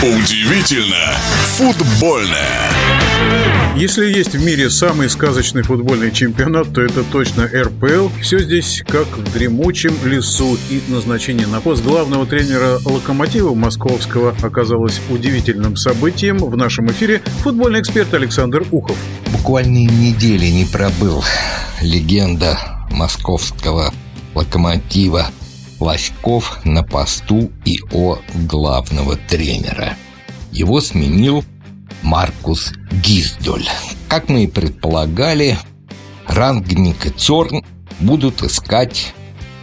Удивительно футбольное. Если есть в мире самый сказочный футбольный чемпионат, то это точно РПЛ. Все здесь как в дремучем лесу. И назначение на пост главного тренера «Локомотива» московского оказалось удивительным событием. В нашем эфире футбольный эксперт Александр Ухов. Буквально недели не пробыл легенда московского «Локомотива» Лоськов на посту ИО главного тренера. Его сменил Маркус Гиздоль. Как мы и предполагали, Рангник и Цорн будут искать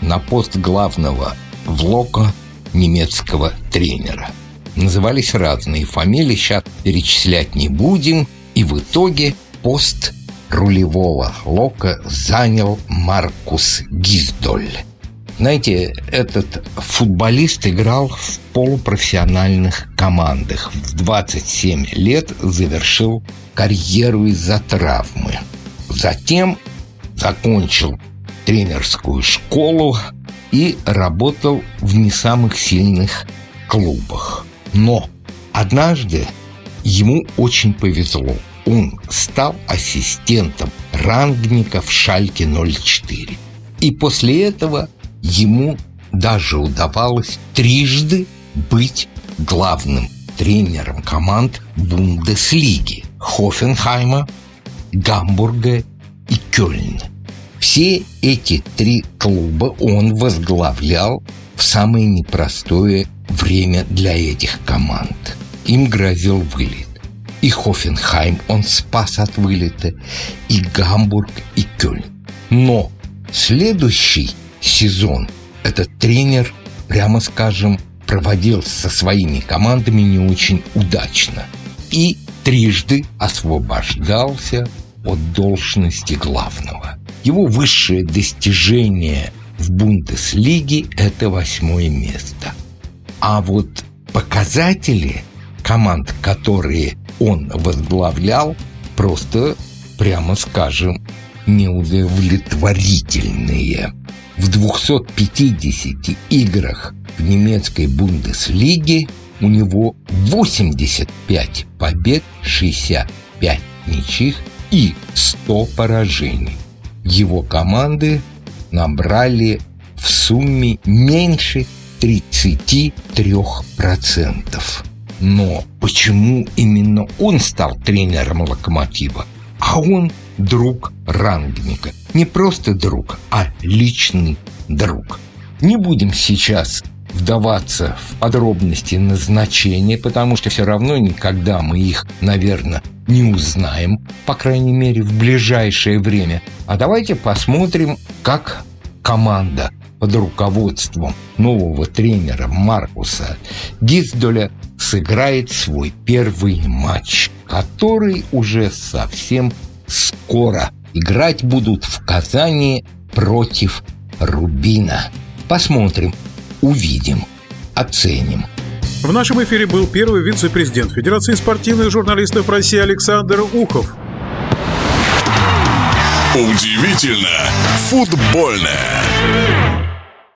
на пост главного в Локо немецкого тренера. Назывались разные фамилии, сейчас перечислять не будем, и в итоге пост рулевого Лока занял Маркус Гиздоль. Знаете, этот футболист играл в полупрофессиональных командах. В 27 лет завершил карьеру из-за травмы. Затем закончил тренерскую школу и работал в не самых сильных клубах. Но однажды ему очень повезло. Он стал ассистентом рангника в Шальке 04. И после этого ему даже удавалось трижды быть главным тренером команд Бундеслиги Хофенхайма, Гамбурга и Кёльна. Все эти три клуба он возглавлял в самое непростое время для этих команд. Им грозил вылет. И Хофенхайм он спас от вылета, и Гамбург, и Кёльн. Но следующий сезон этот тренер, прямо скажем, проводил со своими командами не очень удачно и трижды освобождался от должности главного. Его высшее достижение в Бундеслиге – это восьмое место. А вот показатели команд, которые он возглавлял, просто, прямо скажем, неудовлетворительные. В 250 играх в немецкой Бундеслиге у него 85 побед, 65 ничьих и 100 поражений. Его команды набрали в сумме меньше 33%. Но почему именно он стал тренером «Локомотива»? А он друг рангника. Не просто друг, а личный друг. Не будем сейчас вдаваться в подробности назначения, потому что все равно никогда мы их, наверное, не узнаем, по крайней мере, в ближайшее время. А давайте посмотрим, как команда под руководством нового тренера Маркуса Гиздоля сыграет свой первый матч, который уже совсем скоро. Играть будут в Казани против Рубина. Посмотрим, увидим, оценим. В нашем эфире был первый вице-президент Федерации спортивных журналистов России Александр Ухов. Удивительно футбольное.